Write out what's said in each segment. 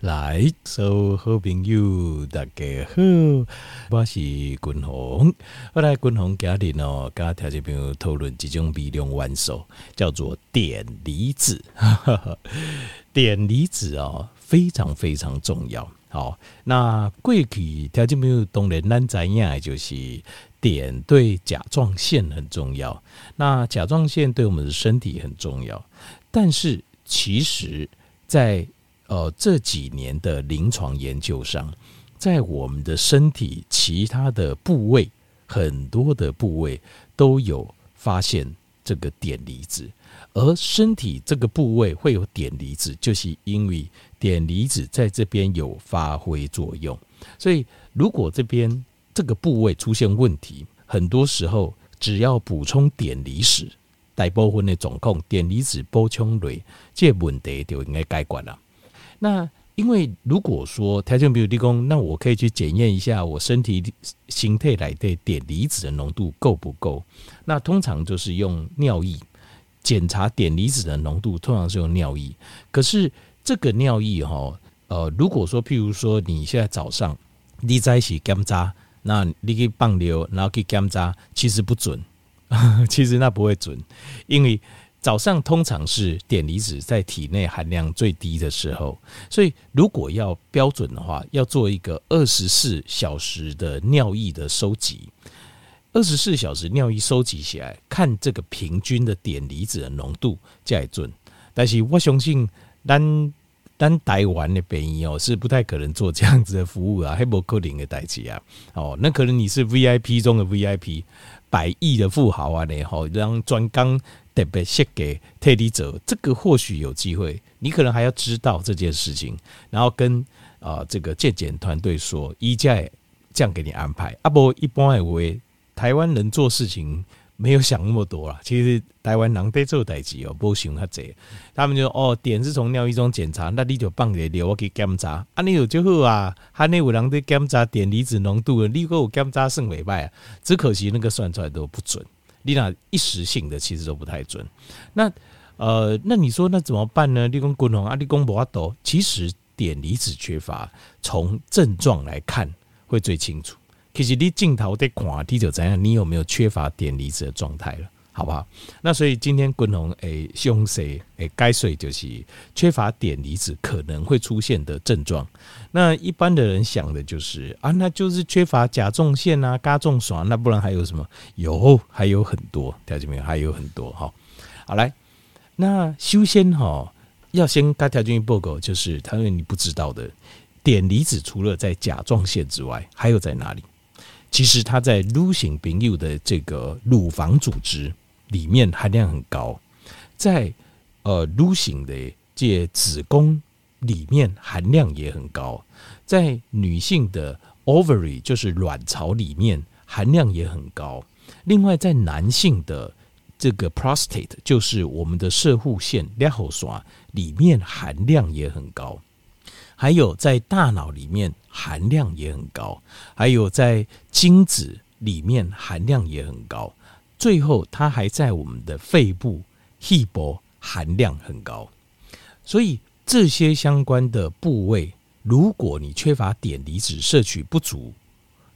来，所有好朋友大家好，我是君鸿。后来君鸿家里呢，跟条件朋友讨论几种微量元素，叫做碘离子。碘离子哦，非常非常重要。好，那过去条件朋友当然咱知影，就是碘对甲状腺很重要。那甲状腺对我们的身体很重要，但是其实在呃，这几年的临床研究上，在我们的身体其他的部位，很多的部位都有发现这个碘离子，而身体这个部位会有碘离子，就是因为碘离子在这边有发挥作用。所以，如果这边这个部位出现问题，很多时候只要补充碘离子，大部分的状况，碘离子补充类，这问题就应该解决了。那因为如果说条件比如提供，那我可以去检验一下我身体形态来的碘离子的浓度够不够？那通常就是用尿液检查碘离子的浓度，通常是用尿液。可是这个尿液哈，呃，如果说譬如说你现在早上你在一起检查，那你可以放流，然后去干渣，其实不准，其实那不会准，因为。早上通常是碘离子在体内含量最低的时候，所以如果要标准的话，要做一个二十四小时的尿液的收集，二十四小时尿液收集起来，看这个平均的碘离子的浓度再准。但是我相信，单单台湾的便宜哦，是不太可能做这样子的服务啊，还不可能的代志啊。哦，那可能你是 VIP 中的 VIP，百亿的富豪啊，然后让专刚。特别写给特离者，这个或许有机会，你可能还要知道这件事情，然后跟啊、这个健检团队说，一再这样给你安排。啊不，一般以为台湾人做事情没有想那么多啦。其实台湾人在做代志哦，不想他这，他们就哦，碘是从尿液中检查，那你就放在尿我去检查，啊你有就好啊，还有人在检查碘离子浓度，你给我检查算尾拜啊，只可惜那个算出来都不准。你那一时性的其实都不太准，那呃，那你说那怎么办呢？立功滚红啊，立功不阿斗，其实碘离子缺乏，从症状来看会最清楚。其实你镜头在看，你就怎样，你有没有缺乏碘离子的状态了？好不好？那所以今天滚红诶，凶谁诶，该睡就是缺乏碘离子可能会出现的症状。那一般的人想的就是啊，那就是缺乏甲状腺啊，甲状腺，那不然还有什么？有，还有很多，条件没有，还有很多哈。好来，那修仙哈要先跟条件报告，就是他说你不知道的碘离子，除了在甲状腺之外，还有在哪里？其实它在女性朋友的这个乳房组织里面含量很高，在呃女性的这子宫。里面含量也很高，在女性的 ovary 就是卵巢里面含量也很高。另外，在男性的这个 prostate 就是我们的射护腺两后刷里面含量也很高。还有在大脑里面含量也很高，还有在精子里面含量也很高。最后，它还在我们的肺部细胞含量很高，所以。这些相关的部位，如果你缺乏碘离子摄取不足，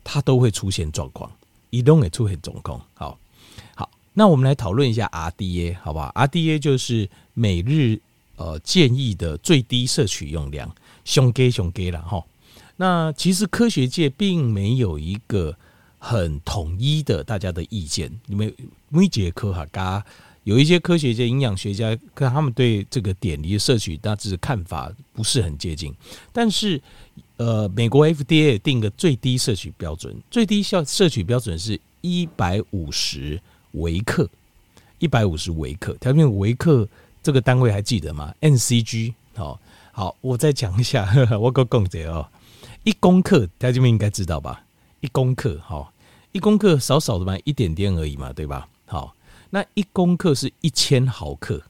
它都会出现状况，移动也出现状况。好，好，那我们来讨论一下 RDA，好不好？RDA 就是每日呃建议的最低摄取用量，熊给熊给了哈。那其实科学界并没有一个很统一的大家的意见，你们每节课哈嘎。有一些科学家、营养学家，跟他们对这个碘离摄取大致看法不是很接近。但是，呃，美国 FDA 定个最低摄取标准，最低效摄取标准是一百五十微克，一百五十微克。条件微克这个单位还记得吗？NCG。哦，好，我再讲一下，我个公姐哦，一公克，条件应该知道吧？一公克，好，一公克少少的嘛，一点点而已嘛，对吧？好。那一公克是一千毫克，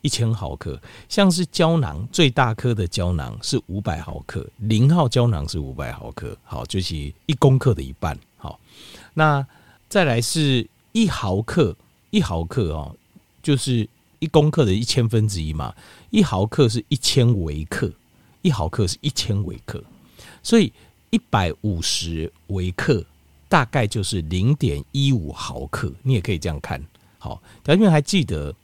一千毫克，像是胶囊最大颗的胶囊是五百毫克，零号胶囊是五百毫克，好，就是一公克的一半，好，那再来是一毫克，一毫克哦，就是一公克的一千分之一嘛，一毫克是一千微克，一毫克是一千微克，所以一百五十微克大概就是零点一五毫克，你也可以这样看。好，大家还记得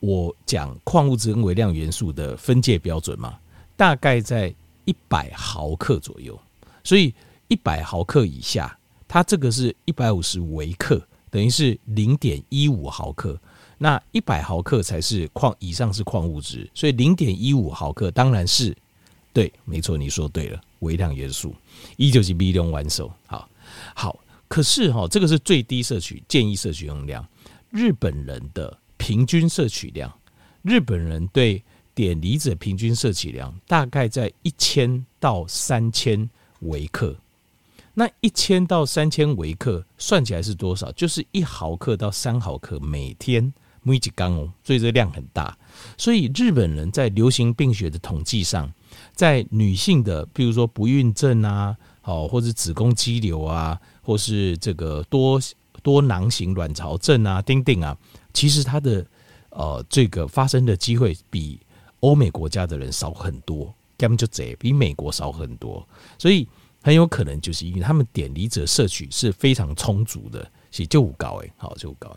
我讲矿物质跟微量元素的分界标准吗？大概在一百毫克左右，所以一百毫克以下，它这个是一百五十微克，等于是零点一五毫克。那一百毫克才是矿以上是矿物质，所以零点一五毫克当然是对，没错，你说对了，微量元素，一就是微量元素。好，好，可是哈，这个是最低摄取建议摄取用量。日本人的平均摄取量，日本人对碘离子的平均摄取量大概在一千到三千微克。那一千到三千微克算起来是多少？就是一毫克到三毫克每天。每几缸哦，所以这量很大。所以日本人在流行病学的统计上，在女性的，比如说不孕症啊，好，或者子宫肌瘤啊，或是这个多多囊型卵巢症啊，丁丁啊，其实它的呃这个发生的机会比欧美国家的人少很多，根本就贼比美国少很多。所以很有可能就是因为他们碘离子摄取是非常充足的，所以就高诶，好就高。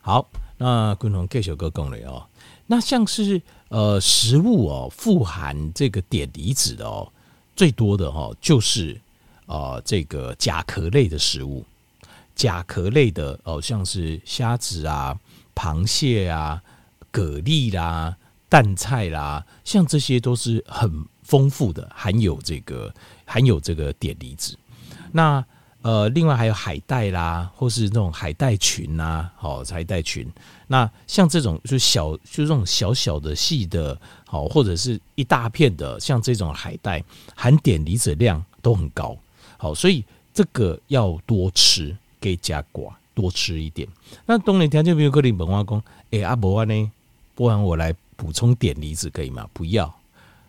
好。那共同介绍个功能哦，那像是呃食物哦，富含这个碘离子的哦，最多的哈就是呃这个甲壳类的食物，甲壳类的哦，像是虾子啊、螃蟹啊、蛤蜊啦、淡菜啦，像这些都是很丰富的，含有这个含有这个碘离子。那呃，另外还有海带啦，或是那种海带群呐，好海带群。那像这种就小，就这种小小的细的，好或者是一大片的，像这种海带，含碘离子量都很高。好，所以这个要多吃，给加寡，多吃一点。那冬天条件比如说你本化工，哎阿伯呢，不然我来补充碘离子可以吗？不要，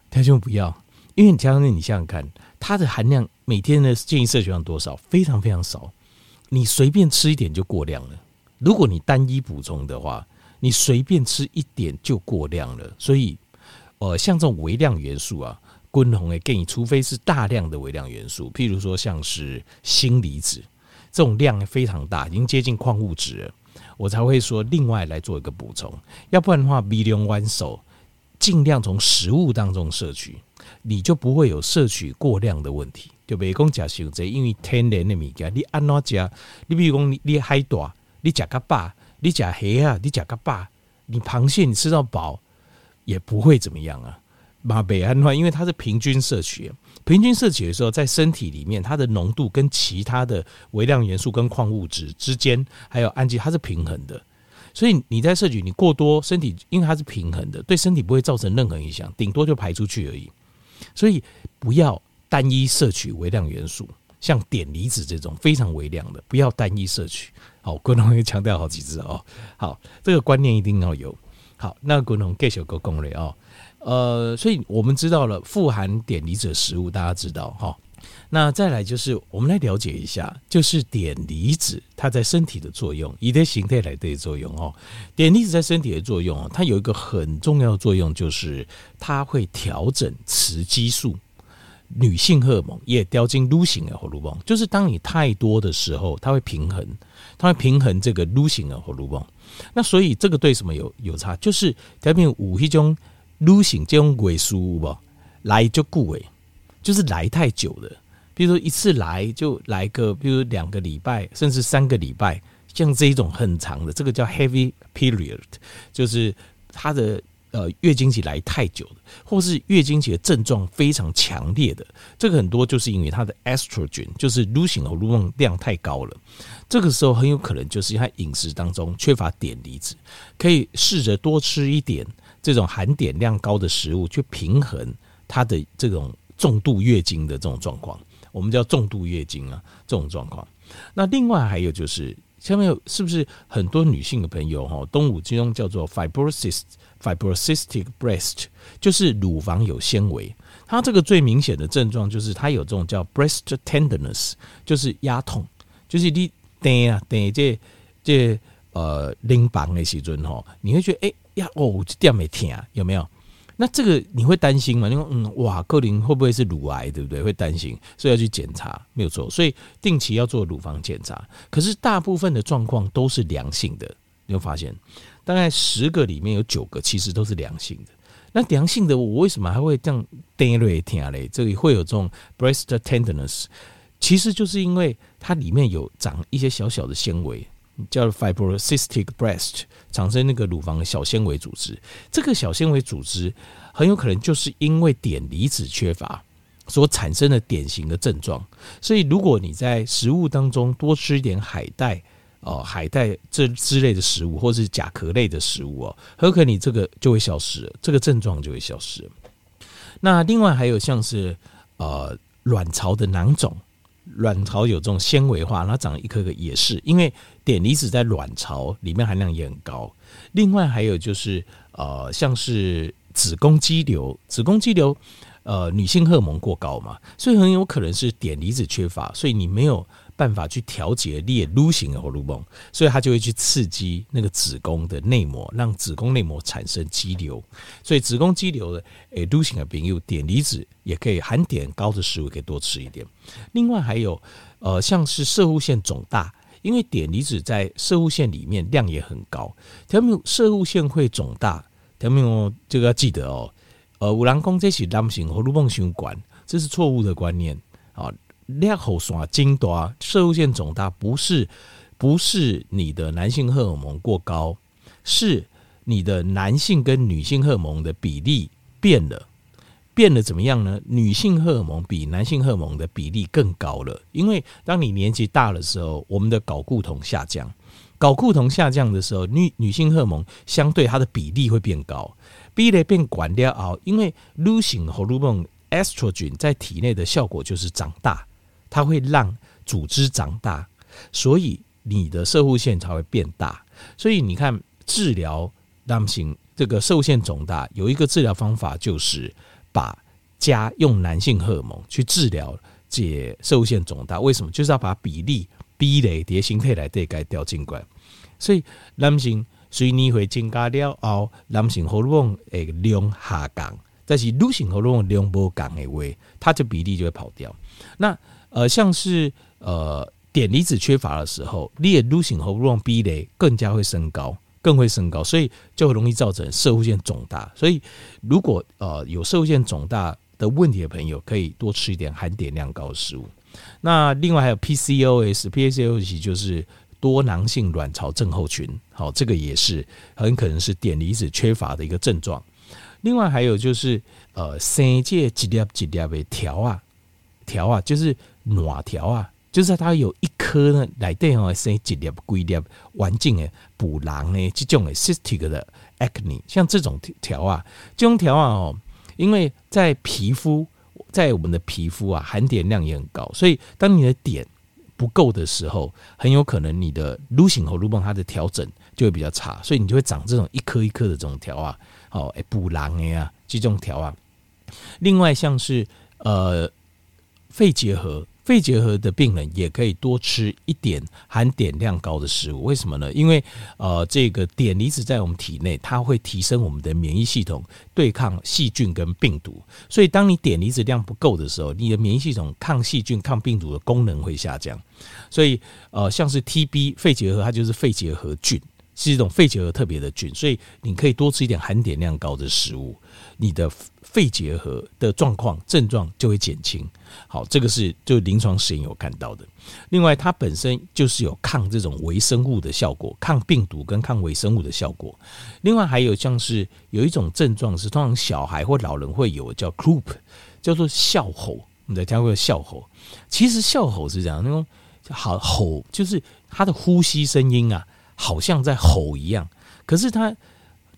条件不要，因为你条件你想想看。它的含量每天的建议摄取量多少？非常非常少，你随便吃一点就过量了。如果你单一补充的话，你随便吃一点就过量了。所以，呃，像这种微量元素啊，均衡的建议，除非是大量的微量元素，譬如说像是锌离子这种量非常大，已经接近矿物质了，我才会说另外来做一个补充。要不然的话，微量元素尽量从食物当中摄取。你就不会有摄取过量的问题，就别讲假伤济，因为天然的物件，你按怎食？你比如讲，你你海带，你食个饱，你食虾啊，你食个饱，你螃蟹你吃到饱也不会怎么样啊。马北安话，因为它是平均摄取，平均摄取的时候，在身体里面，它的浓度跟其他的微量元素跟矿物质之间，还有氨基，它是平衡的。所以你在摄取，你过多，身体因为它是平衡的，对身体不会造成任何影响，顶多就排出去而已。所以不要单一摄取微量元素，像碘离子这种非常微量的，不要单一摄取。好，国龙又强调好几次哦。好，这个观念一定要有。好，那国龙给小哥攻略哦。呃，所以我们知道了富含碘离子的食物，大家知道哈。那再来就是，我们来了解一下，就是碘离子它在身体的作用，以的形态来的作用哦。碘离子在身体的作用，它有一个很重要的作用，就是它会调整雌激素、女性荷尔蒙，也掉进女性的荷尔蒙。就是当你太多的时候，它会平衡，它会平衡这个女性的荷尔蒙。那所以这个对什么有有差？就是调变有一种女性这种萎缩不来就固萎。就是来太久了，比如说一次来就来个，比如两个礼拜，甚至三个礼拜，像这一种很长的，这个叫 heavy period，就是它的呃月经期来太久了，或是月经期的症状非常强烈的，这个很多就是因为它的 estrogen，就是女性荷尔蒙量太高了，这个时候很有可能就是它饮食当中缺乏碘离子，可以试着多吃一点这种含碘量高的食物，去平衡它的这种。重度月经的这种状况，我们叫重度月经啊，这种状况。那另外还有就是，下面是不是很多女性的朋友哈，东武之中叫做 fibrosis，fibrocystic breast，就是乳房有纤维。它这个最明显的症状就是它有这种叫 breast tenderness，就是压痛，就是你等啊等这这呃淋巴的时阵哈，你会觉得哎呀哦这点没疼啊，有没有？那这个你会担心吗？你说嗯，哇，克林会不会是乳癌，对不对？会担心，所以要去检查，没有错。所以定期要做乳房检查。可是大部分的状况都是良性的，你会发现，大概十个里面有九个其实都是良性的。那良性的我为什么还会这样叮嘞听嘞？这里会有这种 breast tenderness，其实就是因为它里面有长一些小小的纤维。叫 fibrocystic breast，产生那个乳房的小纤维组织。这个小纤维组织很有可能就是因为碘离子缺乏所产生的典型的症状。所以，如果你在食物当中多吃一点海带哦，海带这之类的食物，或是甲壳类的食物哦，很有可能你这个就会消失，这个症状就会消失。那另外还有像是呃卵巢的囊肿。卵巢有这种纤维化，它长一颗颗也是，因为碘离子在卵巢里面含量也很高。另外还有就是呃，像是子宫肌瘤，子宫肌瘤呃，女性荷尔蒙过高嘛，所以很有可能是碘离子缺乏，所以你没有。办法去调节裂撸型的荷尔蒙，所以它就会去刺激那个子宫的内膜，让子宫内膜产生肌瘤。所以子宫肌瘤的诶撸型的病友，碘离子也可以含碘高的食物可以多吃一点。另外还有呃像是摄物腺肿大，因为碘离子在摄护腺里面量也很高，条目摄护腺会肿大，条目这个要记得哦。呃，五郎公这是男性荷尔蒙相关，这是错误的观念啊。裂后刷筋多，摄护腺肿大不是不是你的男性荷尔蒙过高，是你的男性跟女性荷尔蒙的比例变了，变了怎么样呢？女性荷尔蒙比男性荷尔蒙的比例更高了，因为当你年纪大的时候，我们的睾固酮下降，睾固酮下降的时候，女女性荷尔蒙相对它的比例会变高，比例变管掉啊，因为女性荷尔蒙 estrogen 在体内的效果就是长大。它会让组织长大，所以你的射护腺才会变大。所以你看，治疗男性这个射护腺肿大，有一个治疗方法就是把加用男性荷尔蒙去治疗解射护腺肿大。为什么？就是要把比例比例叠形态来对该掉进关。所以男性随你会增加了后，男性荷尔蒙诶量下降，但是女性荷尔蒙量不降的话，它的比例就会跑掉。那呃，像是呃碘离子缺乏的时候，你的女性荷尔蒙比例更加会升高，更会升高，所以就容易造成摄护腺肿大。所以如果呃有摄护腺肿大的问题的朋友，可以多吃一点含碘量高的食物。那另外还有 PCOS，PCOS 就是多囊性卵巢症候群，好，这个也是很可能是碘离子缺乏的一个症状。另外还有就是呃三界几粒几粒的条啊条啊，就是。卵条啊，就是它有一颗呢，来对哦生一粒、几粒完整的补囊呢，这种的 cystic 的 acne，像这种条啊，这种条啊哦，因为在皮肤，在我们的皮肤啊，含碘量也很高，所以当你的碘不够的时候，很有可能你的女性荷尔蒙它的调整就会比较差，所以你就会长这种一颗一颗的这种条啊，哦，补囊的呀，这种条啊。另外像是呃肺结核。肺结核的病人也可以多吃一点含碘量高的食物，为什么呢？因为呃，这个碘离子在我们体内，它会提升我们的免疫系统，对抗细菌跟病毒。所以，当你碘离子量不够的时候，你的免疫系统抗细菌、抗病毒的功能会下降。所以，呃，像是 TB 肺结核，它就是肺结核菌，是一种肺结核特别的菌，所以你可以多吃一点含碘量高的食物，你的。肺结核的状况症状就会减轻，好，这个是就临床实验有看到的。另外，它本身就是有抗这种微生物的效果，抗病毒跟抗微生物的效果。另外，还有像是有一种症状是通常小孩或老人会有，叫 croup，叫做哮吼。你在听过哮吼？其实哮吼是这样，那种好吼，就是他的呼吸声音啊，好像在吼一样。可是他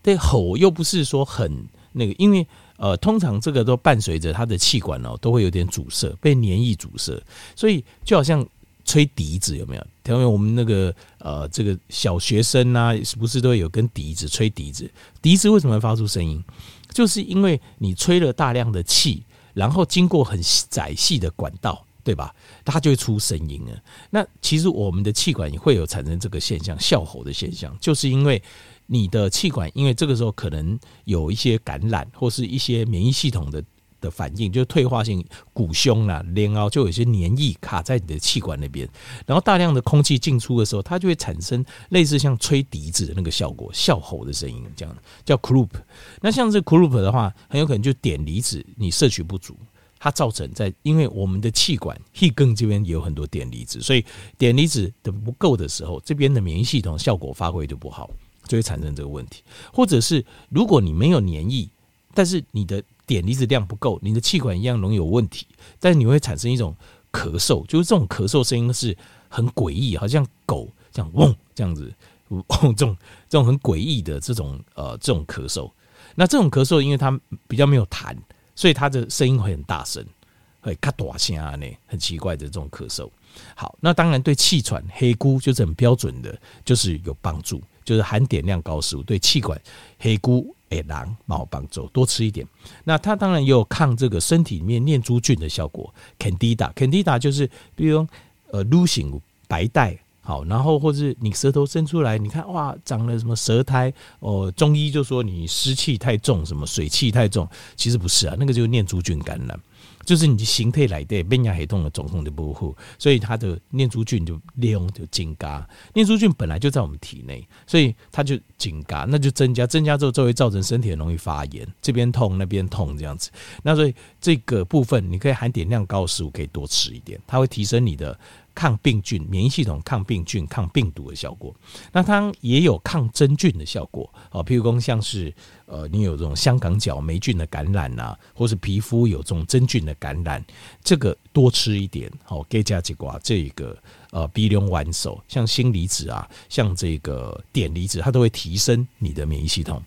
的吼又不是说很那个，因为。呃，通常这个都伴随着他的气管哦，都会有点阻塞，被黏液阻塞，所以就好像吹笛子，有没有？因为我们那个呃，这个小学生啊，是不是都有根笛子吹笛子？笛子为什么会发出声音？就是因为你吹了大量的气，然后经过很窄细的管道，对吧？它就会出声音了。那其实我们的气管也会有产生这个现象，哮吼的现象，就是因为你的气管因为这个时候可能有一些感染或是一些免疫系统的的反应，就退化性鼓胸啦，然后就有一些黏液卡在你的气管那边，然后大量的空气进出的时候，它就会产生类似像吹笛子的那个效果，笑吼的声音，这样叫 croup。那像这 croup 的话，很有可能就碘离子你摄取不足。它造成在，因为我们的气管气根这边也有很多碘离子，所以碘离子的不够的时候，这边的免疫系统效果发挥就不好，就会产生这个问题。或者是如果你没有黏液，但是你的碘离子量不够，你的气管一样容易有问题，但是你会产生一种咳嗽，就是这种咳嗽声音是很诡异，好像狗这样嗡这样子，嗡这种这种很诡异的这种呃这种咳嗽。那这种咳嗽，因为它比较没有痰。所以它的声音会很大声，会咔大声呢，很奇怪的这种咳嗽。好，那当然对气喘黑姑就是很标准的，就是有帮助，就是含碘量高食物对气管黑菇诶囊毛帮助，多吃一点。那它当然也有抗这个身体里面念珠菌的效果。Candida，Candida 就是比如呃撸醒白带。好，然后或是你舌头伸出来，你看哇，长了什么舌苔哦？中医就说你湿气太重，什么水气太重，其实不是啊，那个就是念珠菌感染，就是你的形态来的变压黑洞的总控的不护，所以它的念珠菌就利用就增加。念珠菌本来就在我们体内，所以它就增加，那就增加，增加之后就会造成身体很容易发炎，这边痛那边痛这样子。那所以这个部分你可以含碘量高的食物可以多吃一点，它会提升你的。抗病菌、免疫系统抗病菌、抗病毒的效果，那它也有抗真菌的效果啊。譬如说，像是呃，你有这种香港脚霉菌的感染呐，或是皮肤有这种真菌的感染，这个多吃一点哦。给加几瓜这个呃鼻龙丸手，像锌离子啊，像这个碘离子，它都会提升你的免疫系统。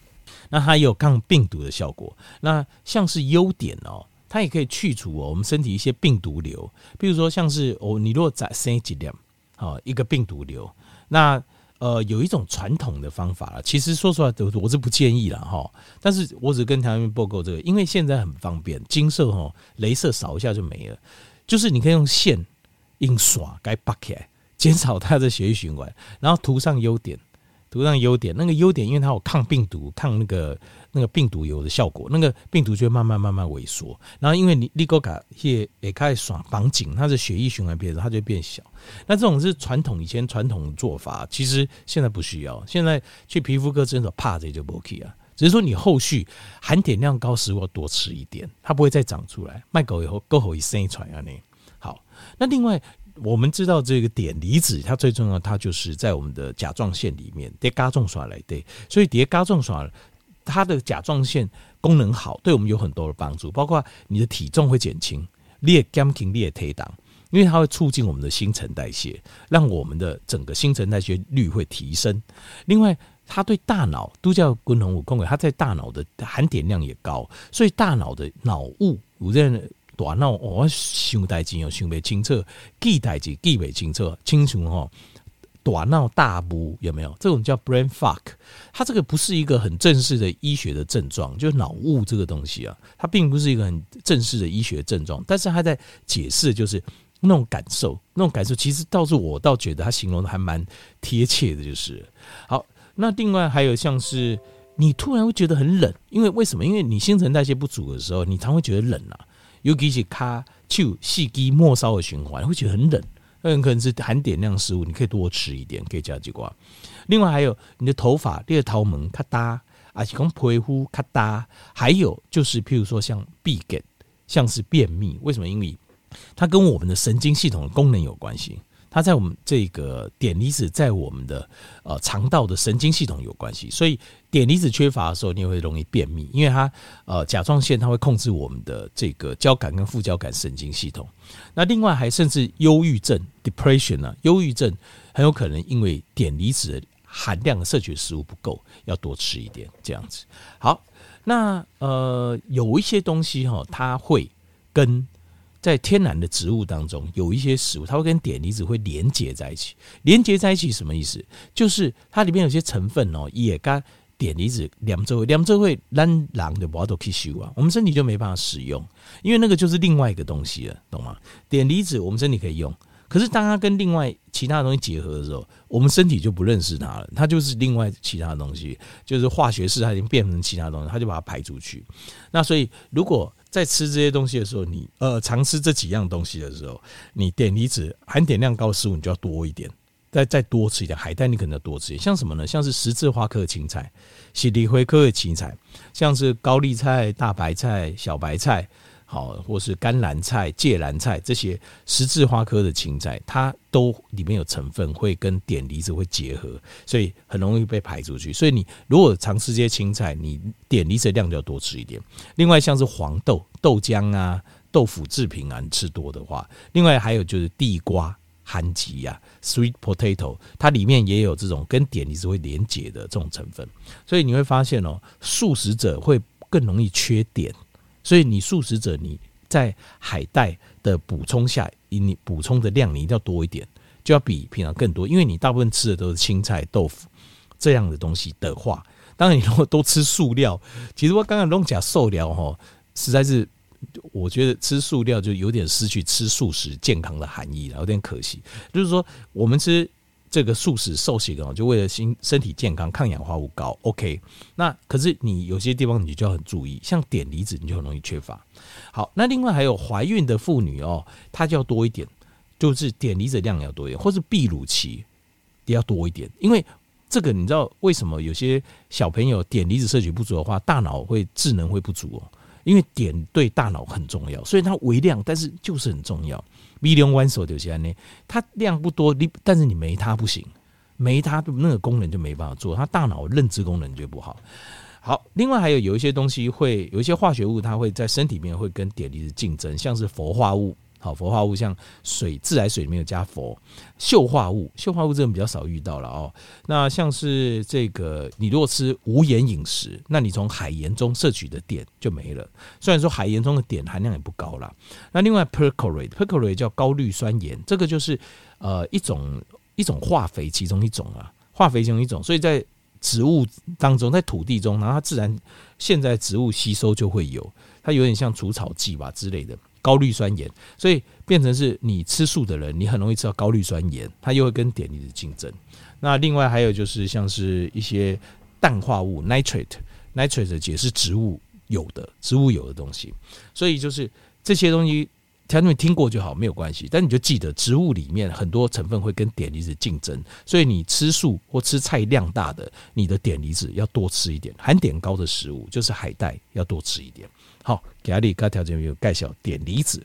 那它有抗病毒的效果。那像是优点哦。它也可以去除我们身体一些病毒瘤，比如说像是哦，你如果再生几点，好一个病毒瘤，那呃有一种传统的方法了，其实说实话，我是不建议了哈。但是我只跟台湾报告这个，因为现在很方便，金色哈，镭射扫一下就没了，就是你可以用线印刷该拔开，减少它的血液循环，然后涂上优点。涂上优点，那个优点因为它有抗病毒、抗那个那个病毒有的效果，那个病毒就会慢慢慢慢萎缩。然后因为你利哥卡也也开始爽绑紧，它的血液循环变，它就变小。那这种是传统以前传统的做法，其实现在不需要。现在去皮肤科诊所怕这就不 OK 啊，只是说你后续含碘量高食物要多吃一点，它不会再长出来。卖狗以后，狗后一生一传啊，你好。那另外。我们知道这个碘离子，它最重要，它就是在我们的甲状腺里面，叠甲状腺来对，所以叠甲状腺它的甲状腺功能好，对我们有很多的帮助，包括你的体重会减轻，你也减轻，你也推挡，因为它会促进我们的新陈代谢，让我们的整个新陈代谢率会提升。另外，它对大脑都叫均衡五公位，它在大脑的含碘量也高，所以大脑的脑雾无论。大脑哦，想代志又想不清楚，记代志记不清楚，清楚吼。大脑大雾有没有？这种叫 brain fog，它这个不是一个很正式的医学的症状，就是脑雾这个东西啊，它并不是一个很正式的医学症状，但是它在解释就是那种感受，那种感受其实倒是我倒觉得它形容的还蛮贴切的，就是好。那另外还有像是你突然会觉得很冷，因为为什么？因为你新陈代谢不足的时候，你常会觉得冷啊。尤其是卡丘细肌末梢的循环会觉得很冷，那很可能是含碘量食物，你可以多吃一点，可以加几瓜。另外还有你的头发裂头毛咔哒，而且讲皮肤咔哒，还有就是譬如说像闭梗，像是便秘，为什么？因为它跟我们的神经系统的功能有关系。它在我们这个碘离子在我们的呃肠道的神经系统有关系，所以碘离子缺乏的时候，你会容易便秘，因为它呃甲状腺它会控制我们的这个交感跟副交感神经系统。那另外还甚至忧郁症 （depression） 呢，忧郁症很有可能因为碘离子的含量的摄取食物不够，要多吃一点这样子。好，那呃有一些东西哈，它会跟。在天然的植物当中，有一些食物，它会跟碘离子会连接在一起。连接在一起什么意思？就是它里面有些成分哦，也跟碘离子两周两周会让狼的毛都吸收啊，我们身体就没办法使用，因为那个就是另外一个东西了，懂吗？碘离子我们身体可以用，可是当它跟另外其他东西结合的时候，我们身体就不认识它了，它就是另外其他东西，就是化学式它已经变成其他东西，它就把它排出去。那所以如果在吃这些东西的时候，你呃常吃这几样东西的时候，你碘离子含碘量高食物你就要多一点，再再多吃一点。海带你可能要多吃一点，像什么呢？像是十字花科的青菜、蒺藜灰科的青菜，像是高丽菜、大白菜、小白菜。好，或是甘蓝菜、芥蓝菜这些十字花科的青菜，它都里面有成分会跟碘离子会结合，所以很容易被排出去。所以你如果常吃这些青菜，你碘离子量就要多吃一点。另外像是黄豆、豆浆啊、豆腐制品啊，你吃多的话，另外还有就是地瓜、番薯呀 （sweet potato），它里面也有这种跟碘离子会连结的这种成分。所以你会发现哦，素食者会更容易缺碘。所以你素食者，你在海带的补充下，你补充的量你一定要多一点，就要比平常更多，因为你大部分吃的都是青菜、豆腐这样的东西的话，当然你如果都吃素料，其实我刚刚弄假素料哈，实在是我觉得吃素料就有点失去吃素食健康的含义了，有点可惜。就是说我们吃。这个素食受洗的就为了心身体健康，抗氧化物高，OK。那可是你有些地方你就要很注意，像碘离子你就很容易缺乏。好，那另外还有怀孕的妇女哦，她就要多一点，就是碘离子量要多一点，或是泌乳期也要多一点。因为这个你知道为什么有些小朋友碘离子摄取不足的话，大脑会智能会不足哦？因为碘对大脑很重要，所以它微量，但是就是很重要。微量元素就是呢，它量不多，你但是你没它不行，没它那个功能就没办法做，它大脑认知功能就不好。好，另外还有有一些东西会有一些化学物，它会在身体里面会跟碘离子竞争，像是氟化物。好，氟化物像水、自来水里面有加氟，溴化物，溴化物这种比较少遇到了哦。那像是这个，你如果吃无盐饮食，那你从海盐中摄取的碘就没了。虽然说海盐中的碘含量也不高啦。那另外 perchlorate，perchlorate 叫高氯酸盐，这个就是呃一种一种化肥其中一种啊，化肥其中一种。所以在植物当中，在土地中，然后它自然现在植物吸收就会有，它有点像除草剂吧之类的。高氯酸盐，所以变成是你吃素的人，你很容易吃到高氯酸盐，它又会跟碘离子竞争。那另外还有就是像是一些氮化物 （nitrate），nitrate 也是植物有的，植物有的东西。所以就是这些东西，条你听过就好，没有关系。但你就记得，植物里面很多成分会跟碘离子竞争，所以你吃素或吃菜量大的，你的碘离子要多吃一点。含碘高的食物就是海带，要多吃一点。好，给阿里嘎条件有介绍碘离子。